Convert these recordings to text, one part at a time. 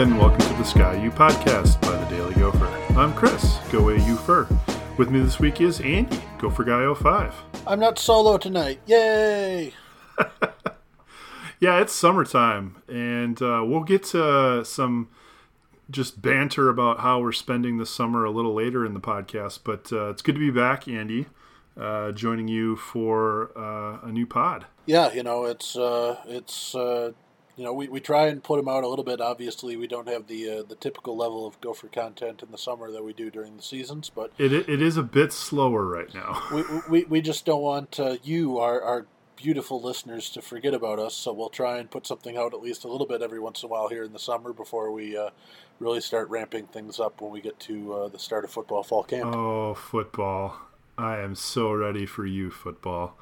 And welcome to the Ski U podcast by the Daily Gopher. I'm Chris, Go Away You Fur. With me this week is Andy, Gopher Guy 05. I'm not solo tonight. Yay! Yeah, it's summertime, and uh, we'll get to some just banter about how we're spending the summer a little later in the podcast. But uh, it's good to be back, Andy, uh, joining you for uh, a new pod. Yeah, you know, it's uh, it's uh, you know we, we try and put them out a little bit. Obviously, we don't have the uh, the typical level of gopher content in the summer that we do during the seasons, but It, it is a bit slower right now. we, we, we just don't want uh, you, our, our beautiful listeners, to forget about us. So we'll try and put something out at least a little bit every once in a while here in the summer before we uh, really start ramping things up when we get to uh, the start of football fall camp. Oh, football. I am so ready for you, football.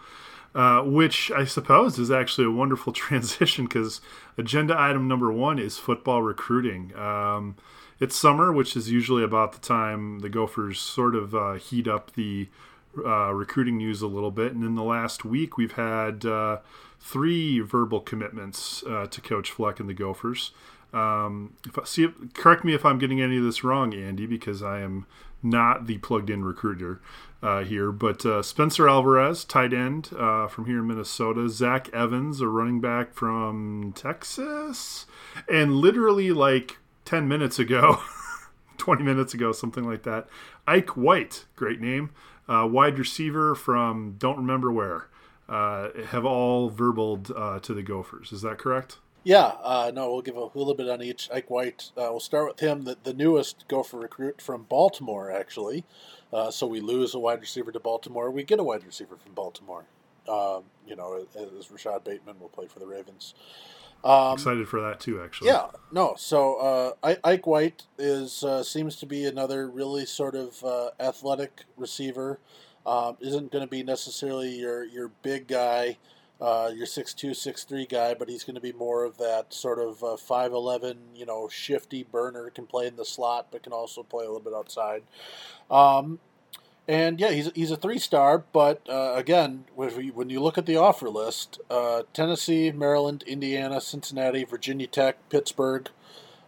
Uh, which I suppose is actually a wonderful transition because agenda item number one is football recruiting. Um, it's summer, which is usually about the time the Gophers sort of uh, heat up the uh, recruiting news a little bit. And in the last week, we've had uh, three verbal commitments uh, to Coach Fleck and the Gophers. Um, if I, see, correct me if I'm getting any of this wrong, Andy, because I am not the plugged-in recruiter uh, here. But uh, Spencer Alvarez, tight end uh, from here in Minnesota. Zach Evans, a running back from Texas, and literally like ten minutes ago, twenty minutes ago, something like that. Ike White, great name, uh, wide receiver from don't remember where. Uh, have all verbaled uh, to the Gophers. Is that correct? Yeah, uh, no, we'll give a little bit on each. Ike White, uh, we'll start with him, the, the newest Gopher recruit from Baltimore, actually. Uh, so we lose a wide receiver to Baltimore. We get a wide receiver from Baltimore. Um, you know, as Rashad Bateman will play for the Ravens. Um, Excited for that too, actually. yeah, no. So uh, Ike White is uh, seems to be another really sort of uh, athletic receiver. Um, isn't going to be necessarily your your big guy, uh, your six two six three guy, but he's going to be more of that sort of uh, five eleven, you know, shifty burner. Can play in the slot, but can also play a little bit outside. Um, and yeah, he's, he's a three star, but uh, again, when, we, when you look at the offer list, uh, Tennessee, Maryland, Indiana, Cincinnati, Virginia Tech, Pittsburgh,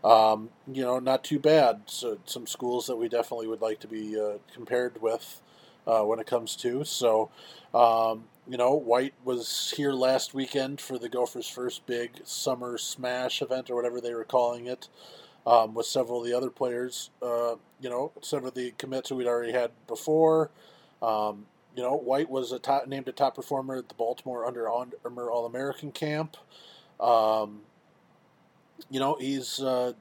um, you know, not too bad. So some schools that we definitely would like to be uh, compared with uh, when it comes to. So, um, you know, White was here last weekend for the Gophers' first big summer smash event or whatever they were calling it um, with several of the other players. Uh, you know, several of the commits who we'd already had before. Um, you know, White was a top, named a top performer at the Baltimore Under Armour All American Camp. Um, you know, he's uh,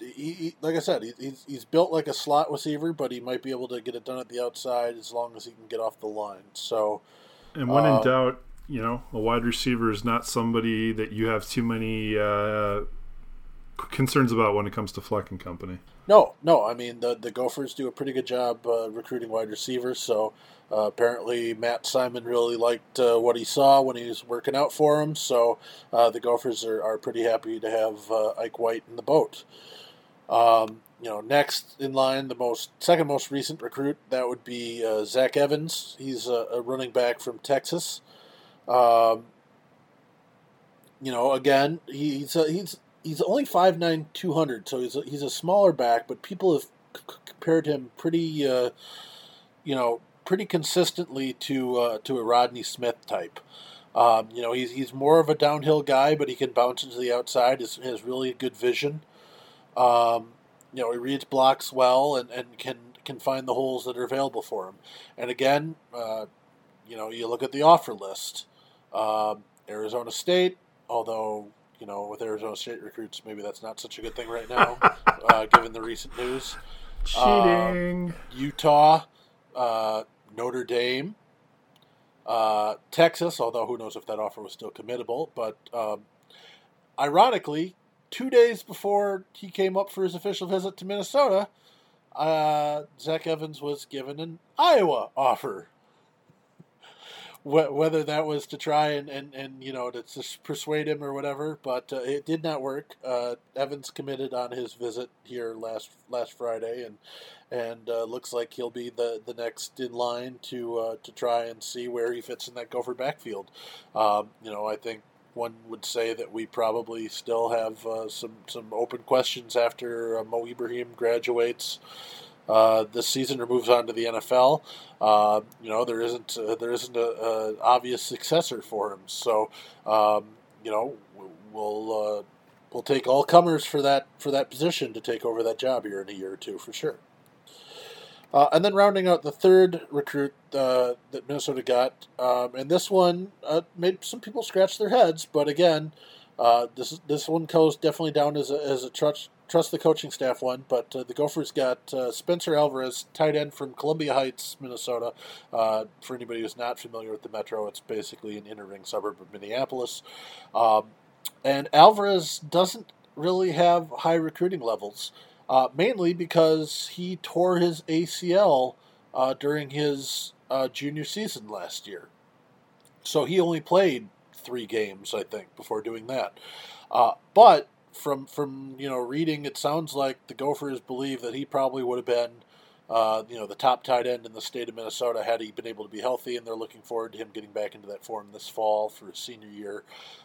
he, he, like I said, he, he's he's built like a slot receiver, but he might be able to get it done at the outside as long as he can get off the line. So, And when Uh, in doubt, you know, a wide receiver is not somebody that you have too many uh, concerns about when it comes to Fleck and Company. No, no. I mean, the the Gophers do a pretty good job uh, recruiting wide receivers. So uh, apparently, Matt Simon really liked uh, what he saw when he was working out for him. So uh, the Gophers are, are pretty happy to have uh, Ike White in the boat. Um, you know, next in line, the most second most recent recruit that would be uh, Zach Evans. He's a, a running back from Texas. Um, you know, again, he, he's a, he's he's only 5'9", 200, so he's a, he's a smaller back, but people have c- compared him pretty, uh, you know, pretty consistently to uh, to a Rodney Smith type. Um, you know, he's he's more of a downhill guy, but he can bounce into the outside. Has has really good vision. Um, you know, he reads blocks well and, and can can find the holes that are available for him. And again, uh, you know, you look at the offer list. Um, Arizona State, although you know, with Arizona State recruits, maybe that's not such a good thing right now, uh, given the recent news. Cheating. Utah, uh, Notre Dame, uh, Texas, although who knows if that offer was still committable. But um, ironically, two days before he came up for his official visit to Minnesota, uh, Zach Evans was given an Iowa offer. Whether that was to try and, and, and you know to persuade him or whatever, but uh, it did not work. Uh, Evans committed on his visit here last last Friday, and and uh, looks like he'll be the, the next in line to uh, to try and see where he fits in that Gopher backfield. Um, you know, I think one would say that we probably still have uh, some some open questions after uh, Mo Ibrahim graduates uh, this season or moves on to the NFL. Uh, you know, there isn't uh, there isn't a, a, obvious successor for him. So, um, you know, we'll uh, we'll take all comers for that for that position to take over that job here in a year or two for sure. Uh, and then rounding out the third recruit uh, that Minnesota got, um, and this one uh, made some people scratch their heads. But again, uh, this this one goes definitely down as a, as a trust trust the coaching staff one. But uh, the Gophers got uh, Spencer Alvarez, tight end from Columbia Heights, Minnesota. for anybody who's not familiar with the Metro, it's basically an inner ring suburb of Minneapolis. Um, and Alvarez doesn't really have high recruiting levels uh, mainly because he tore his ACL uh, during his uh, junior season last year. So he only played three games, I think, before doing that. Uh, but from from you know reading, it sounds like the Gophers believe that he probably would have been. Uh, you know the top tight end in the state of Minnesota had he been able to be healthy, and they're looking forward to him getting back into that form this fall for his senior year.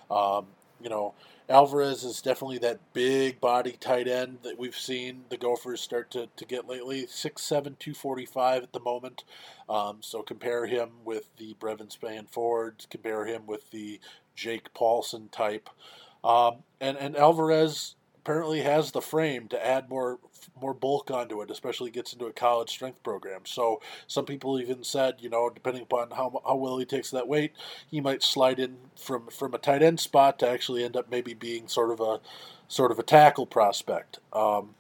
Um, you know, Alvarez is definitely that big body tight end that we've seen the Gophers start to, to get lately. 6'7, 245 at the moment. Um, so compare him with the Brevyn Spann-Ford, compare him with the Jake Paulson type. Um, and, and Alvarez apparently has the frame to add more more bulk onto it, especially gets into a college strength program. So some people even said, you know, depending upon how, how well he takes that weight, he might slide in from from a tight end spot to actually end up maybe being sort of a sort of a tackle prospect. Um,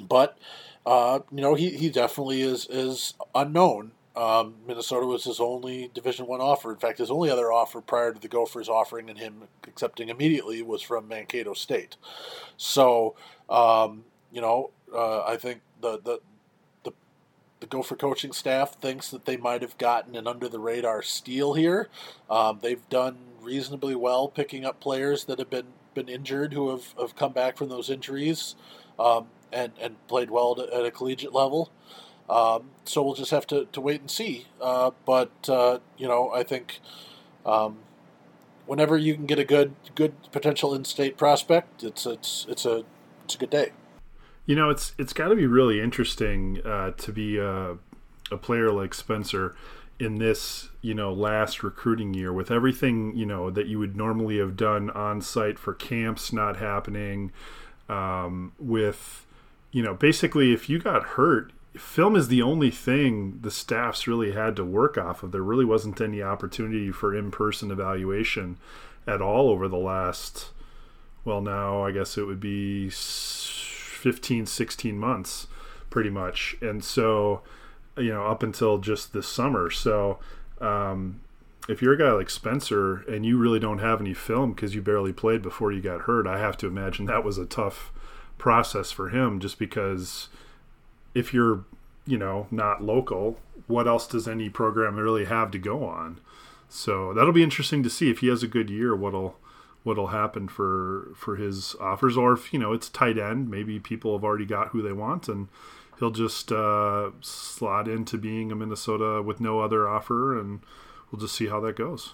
but uh, you know, he, he definitely is is unknown um, Minnesota was his only Division One offer. In fact, his only other offer prior to the Gophers offering and him accepting immediately was from Mankato State. So, um, you know, uh, I think the, the the the Gopher coaching staff thinks that they might have gotten an under the radar steal here. Um, they've done reasonably well picking up players that have been been injured who have, have come back from those injuries um, and and played well at a collegiate level. Um, so we'll just have to, to wait and see. Uh, but uh, you know, I think um, whenever you can get a good good potential in-state prospect, it's it's it's a it's a good day. You know, it's it's got to be really interesting uh, to be a, a player like Spencer in this you know last recruiting year with everything you know that you would normally have done on site for camps not happening um, with you know basically if you got hurt film is the only thing the staffs really had to work off of. There really wasn't any opportunity for in person evaluation at all over the last, well, now I guess it would be 15, 16 months pretty much. And so, you know, up until just this summer. So, um, if you're a guy like Spencer and you really don't have any film because you barely played before you got hurt, I have to imagine that was a tough process for him just because if you're you know not local what else does any program really have to go on? So that'll be interesting to see if he has a good year what'll what'll happen for for his offers or if you know it's tight end maybe people have already got who they want and he'll just uh, slot into being a minnesota with no other offer and we'll just see how that goes.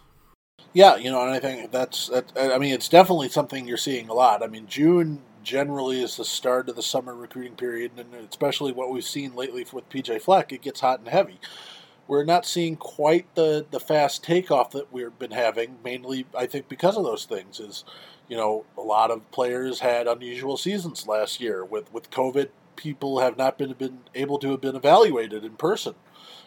Yeah you know and i think that's that, i mean it's definitely something you're seeing a lot. I mean june generally is the start of the summer recruiting period, and especially what we've seen lately with PJ Fleck, it gets hot and heavy. We're not seeing quite the, the fast takeoff that we've been having, mainly, I think, because of those things. Is, you know, a lot of players had unusual seasons last year. With, with COVID, people have not been, been able to have been evaluated in person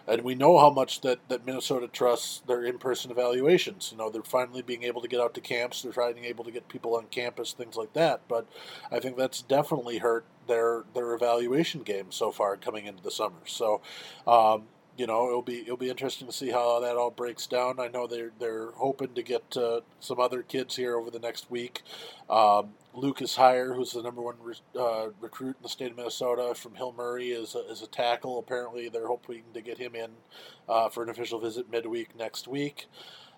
and we know how much that, that Minnesota trusts their in-person evaluations. You know, they're finally being able to get out to camps. They're finally able to get people on campus, things like that. But I think that's definitely hurt their their evaluation game so far coming into the summer. So, um, you know, it'll be it'll be interesting to see how that all breaks down. I know they're they're hoping to get uh, some other kids here over the next week. Um, Lucas Heyer, who's the number one uh, recruit in the state of Minnesota from Hill Murray, is a, is a tackle. Apparently, they're hoping to get him in uh, for an official visit midweek next week.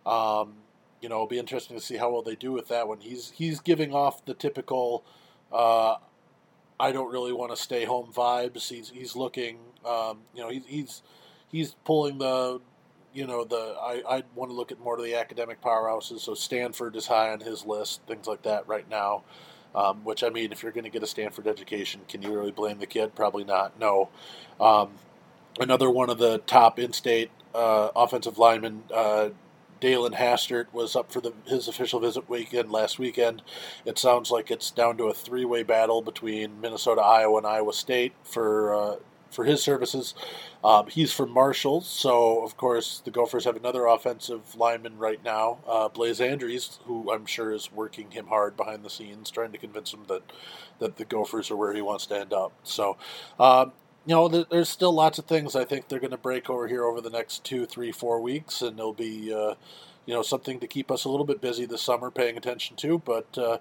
Um, you know, it'll be interesting to see how well they do with that one. He's he's giving off the typical. Uh, I don't really want to stay home vibes. He's he's looking, um, you know, he's he's he's pulling the you know, the I I want to look at more of the academic powerhouses. So Stanford is high on his list, things like that right now. Um, which I mean, if you're going to get a Stanford education, can you really blame the kid? Probably not. No. Um, another one of the top in-state uh, offensive linemen, uh, Dalen Hastert, was up for the, his official visit weekend last weekend. It sounds like it's down to a three-way battle between Minnesota, Iowa, and Iowa State for uh, for his services. Um, he's from Marshall, so of course the Gophers have another offensive lineman right now, uh, Blaise Andries, who I'm sure is working him hard behind the scenes, trying to convince him that that the Gophers are where he wants to end up. So. Um, you know, there's still lots of things I think they're going to break over here over the next two, three, four weeks, and there'll be, uh, you know, something to keep us a little bit busy this summer, paying attention to. But uh,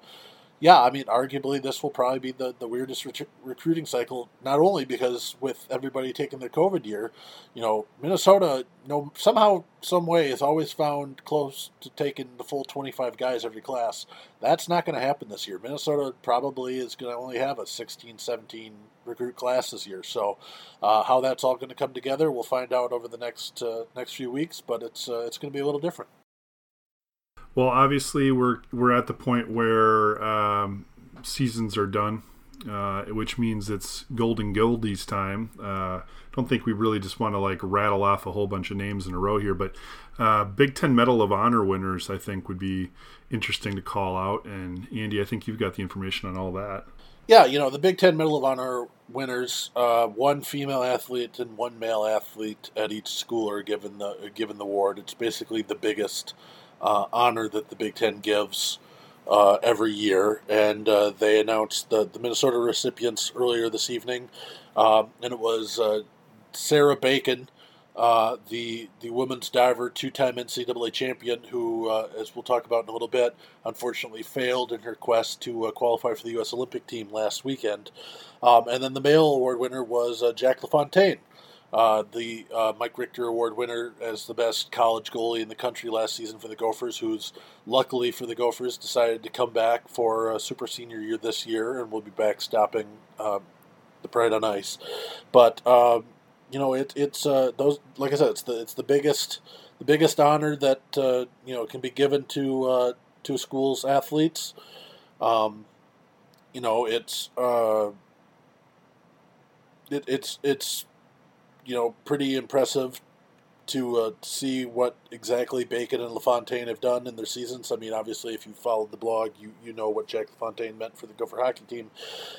yeah, I mean, arguably this will probably be the, the weirdest re- recruiting cycle, not only because with everybody taking their COVID year, you know, Minnesota, you know, somehow, some way is always found close to taking the full 25 guys every class. That's not going to happen this year. Minnesota probably is going to only have a 16, 17 recruit class this year. So, uh, how that's all going to come together, we'll find out over the next uh, next few weeks. But it's uh, it's going to be a little different. Well, obviously, we're we're at the point where um, seasons are done, uh, which means it's Golden Goldy's time. Uh, don't think we really just want to like rattle off a whole bunch of names in a row here, but uh, Big Ten Medal of Honor winners, I think, would be interesting to call out. And Andy, I think you've got the information on all that. Yeah, you know the Big Ten Medal of Honor winners, uh, one female athlete and one male athlete at each school are given the given the award. It's basically the biggest uh, honor that the Big Ten gives uh, every year. And uh, they announced the, the Minnesota recipients earlier this evening. Um, and it was uh, Sarah Bacon, uh, the, the women's diver, two time NCAA champion, who, uh, as we'll talk about in a little bit, unfortunately failed in her quest to qualify for the U.S. Olympic team last weekend. Um, and then the male award winner was Jack LaFontaine. Uh, the uh, Mike Richter Award winner as the best college goalie in the country last season for the Gophers, who's luckily for the Gophers decided to come back for a super senior year this year and will be back stopping uh, the Pride on Ice. But um, you know, it, it's uh, those like I said, it's the it's the biggest the biggest honor that uh, you know can be given to to schools athletes. Um, you know, it's it, it's it's you know, pretty impressive to uh, see what exactly Bacon and LaFontaine have done in their seasons. I mean, obviously, if you followed the blog, you, you know what Jack LaFontaine meant for the Gopher hockey team.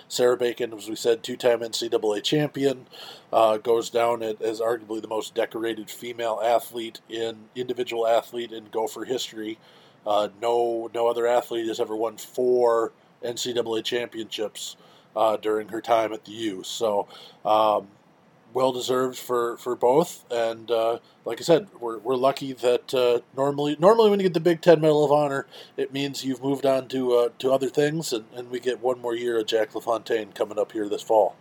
Sarah Bacon, as we said, two time NCAA champion, uh, goes down as arguably the most decorated female athlete in individual athlete in Gopher history. Uh, no, no other athlete has ever won four NCAA championships uh, during her time at the U. So, um, well deserved for, for both. And uh, like I said, we're, we're lucky that uh, normally normally when you get the Big Ten Medal of Honor, it means you've moved on to uh, to other things, and, and we get one more year of Jack LaFontaine coming up here this fall.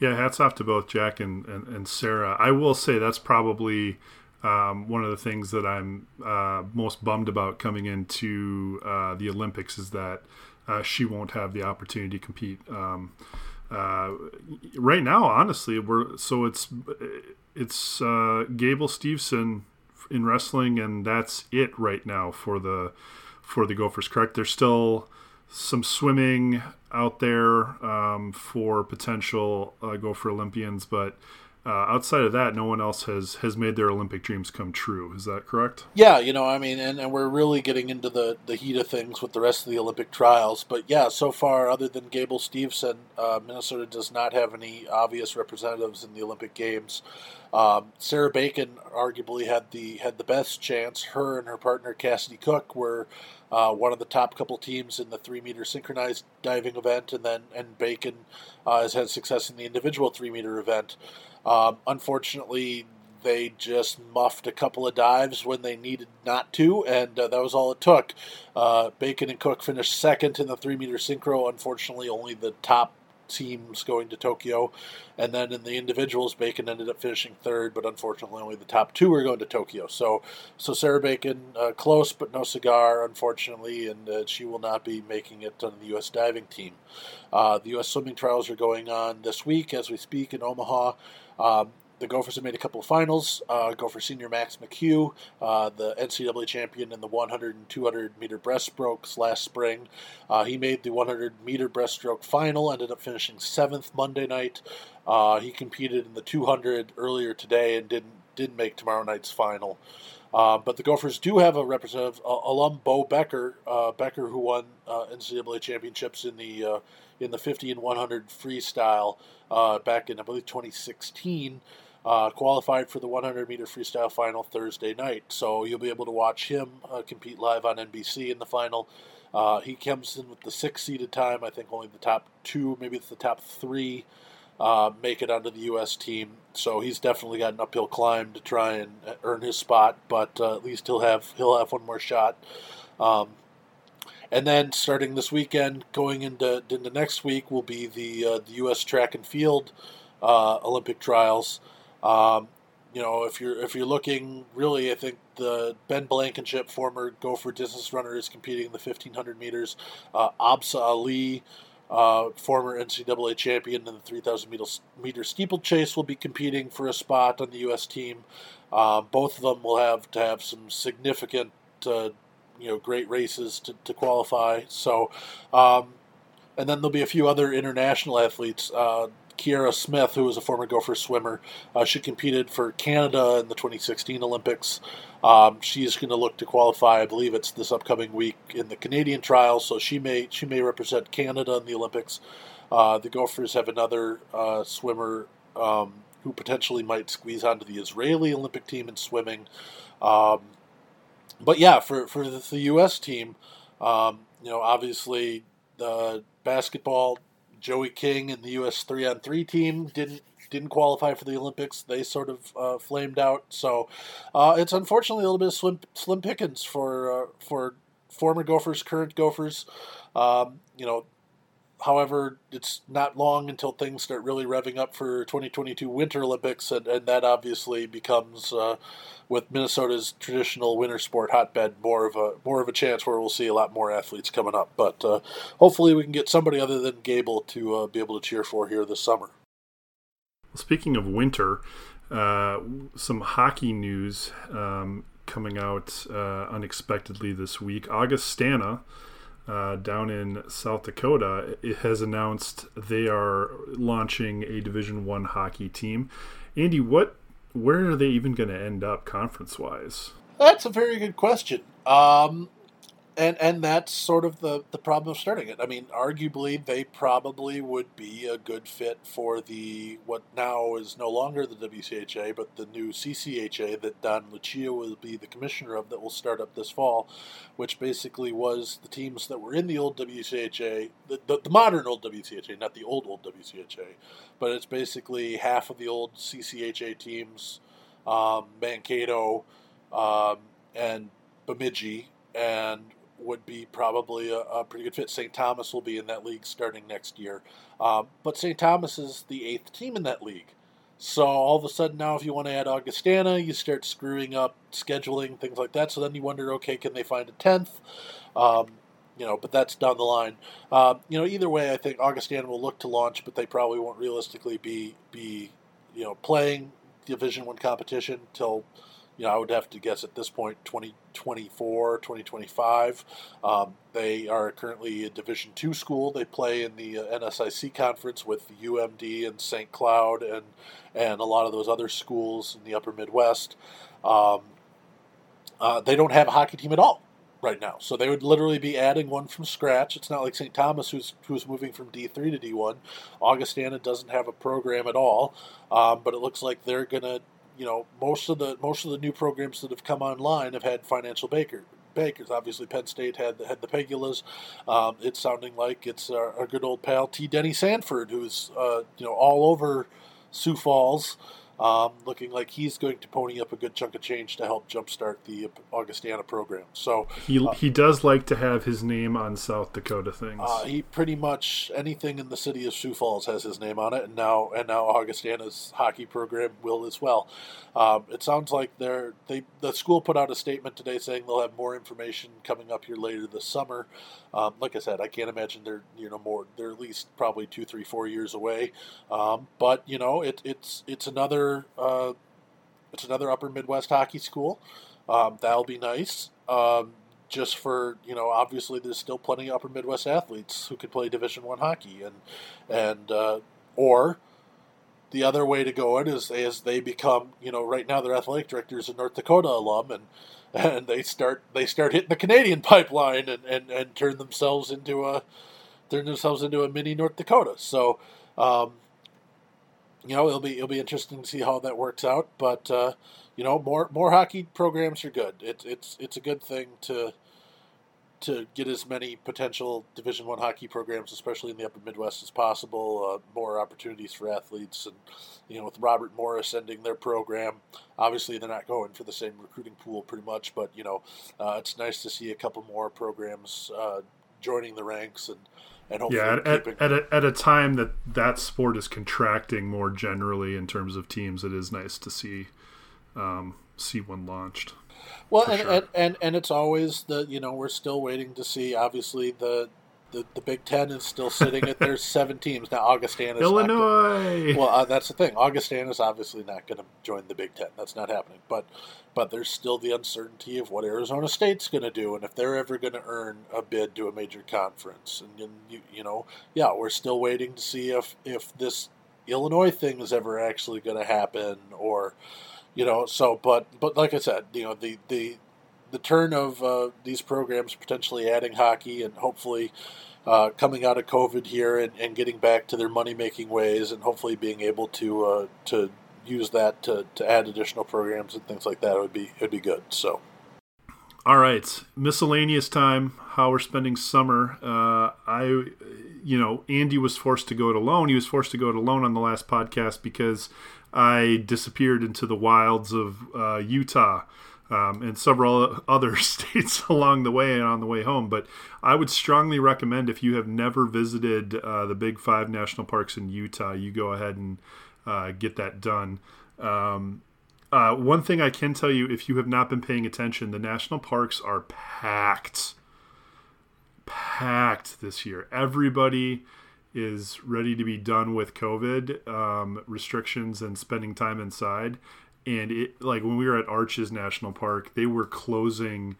Yeah, hats off to both Jack and, and, and Sarah. I will say that's probably um, one of the things that I'm uh, most bummed about coming into uh, the Olympics is that uh, she won't have the opportunity to compete. Um, uh, right now, honestly, we're so it's it's uh, Gable Steveson in wrestling, and that's it right now for the for the Gophers. Correct? There's still some swimming out there um, for potential uh, Gopher Olympians, but uh, outside of that, no one else has has made their Olympic dreams come true. Is that correct? Yeah, you know, I mean, and, and we're really getting into the, the heat of things with the rest of the Olympic trials. But yeah, so far, other than Gable Steveson, uh, Minnesota does not have any obvious representatives in the Olympic Games. Um, Sarah Bacon arguably had the had the best chance. Her and her partner Cassidy Cook were uh, one of the top couple teams in the three meter synchronized diving event, and then and Bacon uh, has had success in the individual three meter event. Um, unfortunately, they just muffed a couple of dives when they needed not to, and uh, that was all it took. Uh, Bacon and Cook finished second in the three meter synchro. Unfortunately, only the top teams going to Tokyo. And then in the individuals, Bacon ended up finishing third, but unfortunately only the top two are going to Tokyo. So, so Sarah Bacon, uh, close but no cigar, unfortunately, and uh, she will not be making it on the U.S. diving team. Uh, the U.S. swimming trials are going on this week as we speak in Omaha. Um, the Gophers have made a couple of finals. Uh, Gopher senior Max McHugh, uh, the NCAA champion in the 100 and 200 meter breaststrokes last spring. Uh, he made the 100 meter breaststroke final, ended up finishing seventh Monday night. Uh, he competed in the 200 earlier today and didn't didn't make tomorrow night's final. Uh, but the Gophers do have a representative, alum Bo Becker, Becker who won NCAA championships in the in the 50 and 100 freestyle uh, back in I believe 2016. qualified for the 100 meter freestyle final Thursday night, so you'll be able to watch him compete live on NBC in the final. he comes in with the six seeded time. I think only the top two, maybe it's the top three uh, make it onto the U.S. team. So he's definitely got an uphill climb to try and earn his spot, but uh, at least he'll have he'll have one more shot. Um, and then starting this weekend, going into into next week, will be the uh, the U.S. track and field uh, Olympic trials. Um, you know, if you're if you're looking really, I think the Ben Blankenship, former Gopher distance runner, is competing in the 1500 meters. Uh, Obsa Ali uh, former NCAA champion in the 3,000 meter, meter steeplechase will be competing for a spot on the U.S. team. Uh, both of them will have to have some significant, uh, you know, great races to, to qualify. So, um, and then there'll be a few other international athletes. Uh, Kierra Smith, who was a former Gopher swimmer, uh, she competed for Canada in the 2016 Olympics. Um, she's going to look to qualify. I believe it's this upcoming week in the Canadian trial, so she may she may represent Canada in the Olympics. Uh, the Gophers have another uh, swimmer um, who potentially might squeeze onto the Israeli Olympic team in swimming. Um, but yeah, for for the, U.S. team, um, you know, obviously the basketball Joey King and the U.S. three on three team didn't didn't qualify for the Olympics. They sort of uh, flamed out. So uh, it's unfortunately a little bit of slim, slim pickings for uh, for former Gophers, current Gophers. Um, you know, however, it's not long until things start really revving up for 2022 Winter Olympics, and, and that obviously becomes uh, with Minnesota's traditional winter sport hotbed more of a more of a chance where we'll see a lot more athletes coming up. But uh, hopefully, we can get somebody other than Gable to uh, be able to cheer for here this summer. Speaking of winter, uh, some hockey news um, coming out uh, unexpectedly this week. Augustana. Uh, down in South Dakota it has announced they are launching a Division One hockey team. Andy, what where are they even going to end up conference wise? That's a very good question. Um, and and that's sort of the the problem of starting it. I mean, arguably they probably would be a good fit for the what now is no longer the WCHA, but the new CCHA that Don Lucia will be the commissioner of that will start up this fall, which basically was the teams that were in the old WCHA, the, the, the modern old WCHA, not the old old WCHA, but it's basically half of the old CCHA teams, um, Mankato, um, and Bemidji and would be probably a, a, pretty good fit. St. Thomas will be in that league starting next year. Um, but St. Thomas is the eighth team in that league. So all of a sudden now, if you want to add Augustana, you start screwing up scheduling, things like that. So then you wonder, okay, can they find a tenth? Um, you know, but that's down the line. Uh, you know, either way, I think Augustana will look to launch, but they probably won't realistically be be you know playing Division One competition till you know, I would have to guess at this point 2024, 2025. Um, they are currently a Division two school. They play in the uh, NSIC conference with UMD and St. Cloud and and a lot of those other schools in the Upper Midwest. Um, uh, they don't have a hockey team at all right now, so they would literally be adding one from scratch. It's not like St. Thomas, who's who's moving from D three to D one. Augustana doesn't have a program at all, um, but it looks like they're gonna you know most of the most of the new programs that have come online have had financial baker. Obviously, Penn State had had the Pegulas. Um, it's sounding like it's our, our, good old pal T. Denny Sanford, who's uh, you know all over Sioux Falls. Um, looking like he's going to pony up a good chunk of change to help jumpstart the Augustana program. So he uh, he does like to have his name on South Dakota things. Uh, he pretty much anything in the city of Sioux Falls has his name on it, and now and now Augustana's hockey program will as well. Um, it sounds like they're they the school put out a statement today saying they'll have more information coming up here later this summer. Um, like I said, I can't imagine they're you know more they're at least probably two, three, four years away. Um, but you know it, it's it's another uh, it's another Upper Midwest hockey school. Um, that'll be nice. Um, just for you know, obviously there's still plenty of Upper Midwest athletes who could play Division One hockey, and and uh, or the other way to go it is is they become you know right now their athletic director is a North Dakota alum and and they start they start hitting the Canadian pipeline and, and, and turn themselves into a turn themselves into a mini North Dakota. So um, you know it'll be it'll be interesting to see how that works out. But uh, you know more more hockey programs are good. It's it's it's a good thing to to get as many potential Division One hockey programs, especially in the Upper Midwest, as possible. Uh, more opportunities for athletes, and you know, with Robert Morris ending their program, obviously they're not going for the same recruiting pool, pretty much. But you know, uh, it's nice to see a couple more programs uh, joining the ranks and. And hopefully yeah, at, keeping... at, a, at a time that that sport is contracting more generally in terms of teams, it is nice to see um, see one launched. Well, and, sure. and, and and it's always the you know we're still waiting to see. Obviously, the the, the Big Ten is still sitting at their seven teams now. Augustana, Illinois. well, uh, that's the thing. Augustana is obviously not going to join the Big Ten. That's not happening. But but there's still the uncertainty of what Arizona State's going to do and if they're ever going to earn a bid to a major conference. And, and you you know, yeah, we're still waiting to see if if this Illinois thing is ever actually going to happen or you know so but but like i said you know the the the turn of uh, these programs potentially adding hockey and hopefully uh, coming out of covid here and, and getting back to their money making ways and hopefully being able to uh, to use that to, to add additional programs and things like that would be would be good so. All right. Miscellaneous time. How we're spending summer. Uh, i you know andy was forced to go it alone. He was forced to go it alone on the last podcast because I disappeared into the wilds of uh, Utah um, and several other states along the way and on the way home. But I would strongly recommend if you have never visited uh, the big five national parks in Utah, you go ahead and uh, get that done. Um, uh, one thing I can tell you, if you have not been paying attention, the national parks are packed. Packed this year. Everybody is ready to be done with COVID um, restrictions and spending time inside. And it like when we were at Arches National Park, they were closing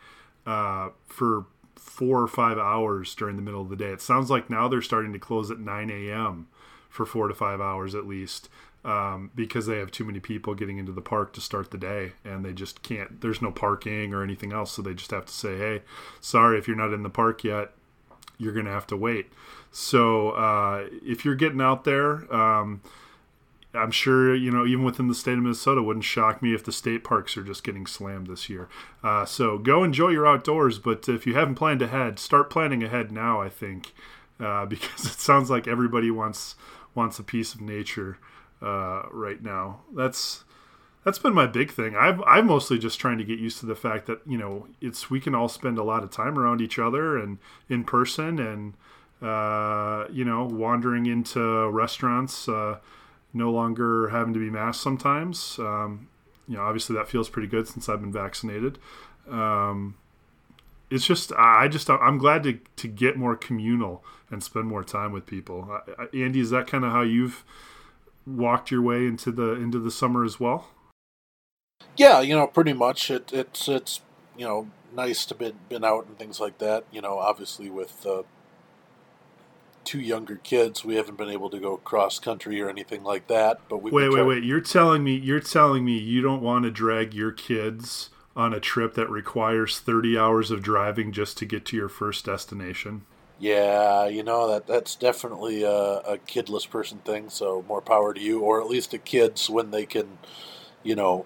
uh, for four or five hours during the middle of the day. It sounds like now they're starting to close at 9 a.m. for four to five hours at least um, because they have too many people getting into the park to start the day and they just can't, there's no parking or anything else. So they just have to say, hey, sorry if you're not in the park yet, you're going to have to wait. So uh, if you're getting out there, um, I'm sure you know even within the state of Minnesota, wouldn't shock me if the state parks are just getting slammed this year. Uh, so go enjoy your outdoors, but if you haven't planned ahead, start planning ahead now. I think uh, because it sounds like everybody wants wants a piece of nature uh, right now. That's that's been my big thing. I've I'm mostly just trying to get used to the fact that you know it's we can all spend a lot of time around each other and in person and uh, you know, wandering into restaurants, uh, no longer having to be masked sometimes. Um, you know, obviously that feels pretty good since I've been vaccinated. Um, it's just, I just, I'm glad to, to get more communal and spend more time with people. Andy, is that kind of how you've walked your way into the into the summer as well? Yeah, you know, pretty much. It, it's it's you know nice to be been out and things like that. You know, obviously with uh, two younger kids, we haven't been able to go cross country or anything like that. But we wait, wait, wait. You're telling me you're telling me you don't want to drag your kids on a trip that requires 30 hours of driving just to get to your first destination? Yeah, you know that that's definitely a, a kidless person thing. So more power to you, or at least the kids when they can, you know,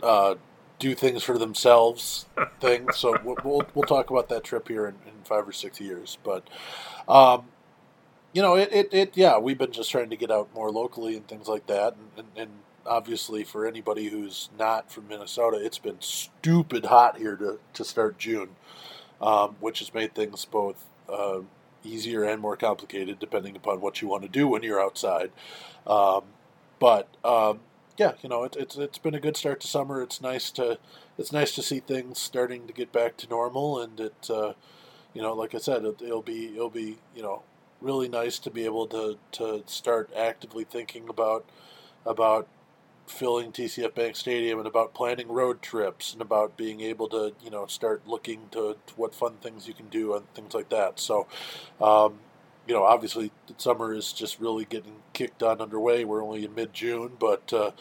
uh, do things for themselves. thing. So we'll we'll talk about that trip here in, in five or six years. But um, you know, it, it, it, yeah, we've been just trying to get out more locally and things like that. And, and, and, obviously, for anybody who's not from Minnesota, it's been stupid hot here to, to start June, um, which has made things both uh, easier and more complicated depending upon what you want to do when you're outside. Um, but, um, yeah, you know, it, it's it's been a good start to summer. It's nice to it's nice to see things starting to get back to normal, and it, uh, you know, like I said, it, it'll be it'll be you know really nice to be able to, to start actively thinking about about filling TCF Bank Stadium and about planning road trips and about being able to you know start looking to, to what fun things you can do and things like that. So, um, you know, obviously summer is just really getting kicked on underway. We're only in mid June, but uh,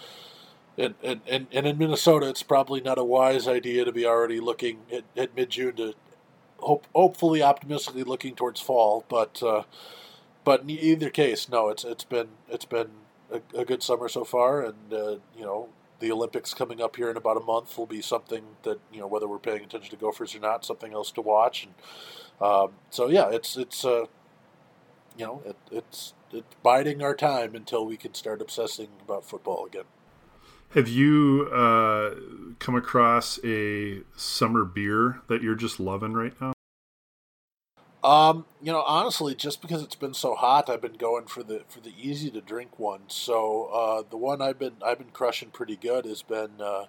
and, and, and, and in Minnesota, it's probably not a wise idea to be already looking at, at mid June to hope, hopefully optimistically looking towards fall. But uh, but in either case, no, it's it's been it's been a, a good summer so far, and uh, you know the Olympics coming up here in about a month will be something that you know whether we're paying attention to Gophers or not, something else to watch. And um, so yeah, it's it's uh, you know it, it's it's biding our time until we can start obsessing about football again. Have you uh, come across a summer beer that you're just loving right now? Um, you know, honestly, just because it's been so hot, I've been going for the for the easy to drink one. So uh, the one I've been I've been crushing pretty good has been uh,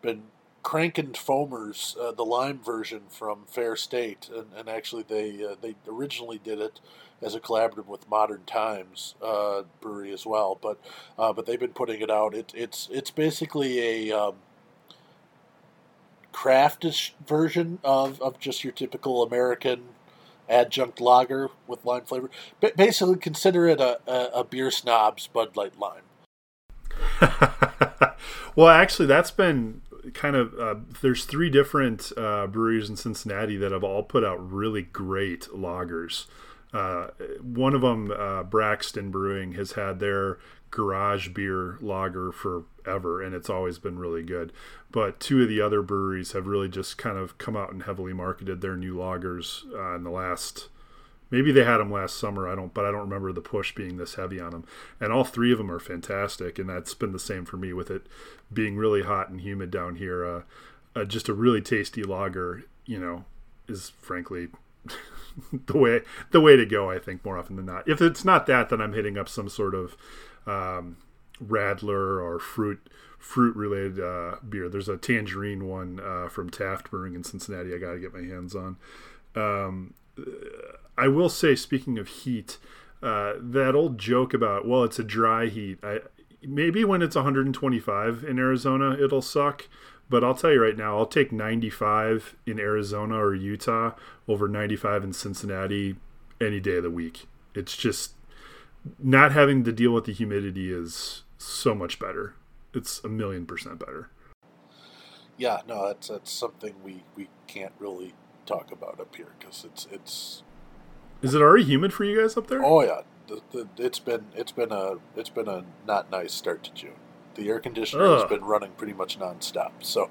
been Crankin Foamers, uh, the lime version from Fair State, and, and actually they uh, they originally did it as a collaborative with Modern Times uh, Brewery as well. But uh, but they've been putting it out. It, it's it's basically a um, craftish version of, of just your typical American adjunct lager with lime flavor. But basically, consider it a, a, a beer snob's Bud Light lime. well, actually, that's been kind of uh, there's three different uh, breweries in Cincinnati that have all put out really great lagers. Uh, one of them, uh, Braxton Brewing, has had their garage beer lager forever, and it's always been really good. But two of the other breweries have really just kind of come out and heavily marketed their new lagers uh, in the last. Maybe they had them last summer. I don't, but I don't remember the push being this heavy on them. And all three of them are fantastic, and that's been the same for me with it being really hot and humid down here. Uh, uh, just a really tasty lager, you know, is frankly the way the way to go. I think more often than not. If it's not that, then I'm hitting up some sort of um, radler or fruit fruit related uh, beer. There's a tangerine one uh, from Taft Brewing in Cincinnati. I got to get my hands on. Um, I will say, speaking of heat, uh, that old joke about well, it's a dry heat. I maybe when it's 125 in Arizona, it'll suck. But I'll tell you right now, I'll take 95 in Arizona or Utah over 95 in Cincinnati any day of the week. It's just not having to deal with the humidity is so much better. It's a million percent better. Yeah, no, that's that's something we, we can't really talk about up here because it's it's. Is it already humid for you guys up there? Oh yeah, the, the, it's been it's been a it's been a not nice start to June. The air conditioner Ugh. has been running pretty much nonstop. So,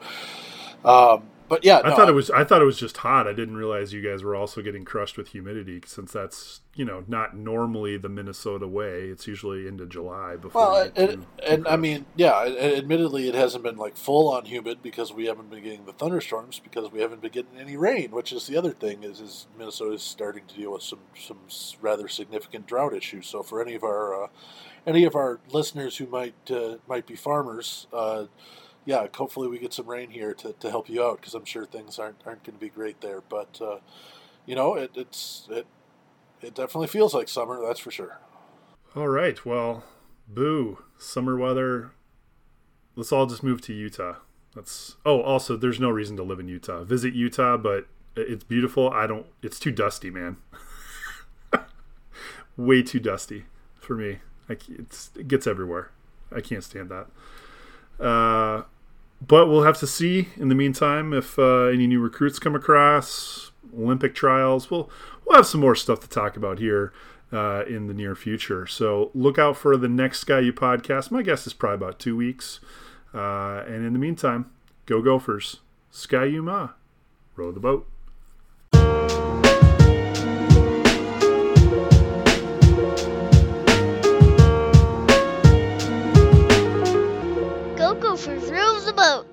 um, but yeah, I no, thought it was I thought it was just hot. I didn't realize you guys were also getting crushed with humidity since that's you know not normally the Minnesota way. It's usually into July before. Well, and, and I mean, yeah, admittedly, it hasn't been like full on humid because we haven't been getting the thunderstorms because we haven't been getting any rain. Which is the other thing is is Minnesota is starting to deal with some some rather significant drought issues. So for any of our uh, any of our listeners who might uh, might be farmers. Uh, yeah, hopefully we get some rain here to, to help you out because I'm sure things aren't aren't going to be great there. But uh, you know, it, it's it it definitely feels like summer. That's for sure. All right. Well, boo, summer weather. Let's all just move to Utah. That's oh, also there's no reason to live in Utah. Visit Utah, but it's beautiful. I don't. It's too dusty, man. Way too dusty for me. It's it gets everywhere. I can't stand that. Uh, but we'll have to see in the meantime if uh, any new recruits come across Olympic trials. We'll we'll have some more stuff to talk about here uh, in the near future. So look out for the next Ski U podcast. My guess is probably about two weeks. Uh, and in the meantime, go Gophers. Ski-U-Mah. Row the boat. boat.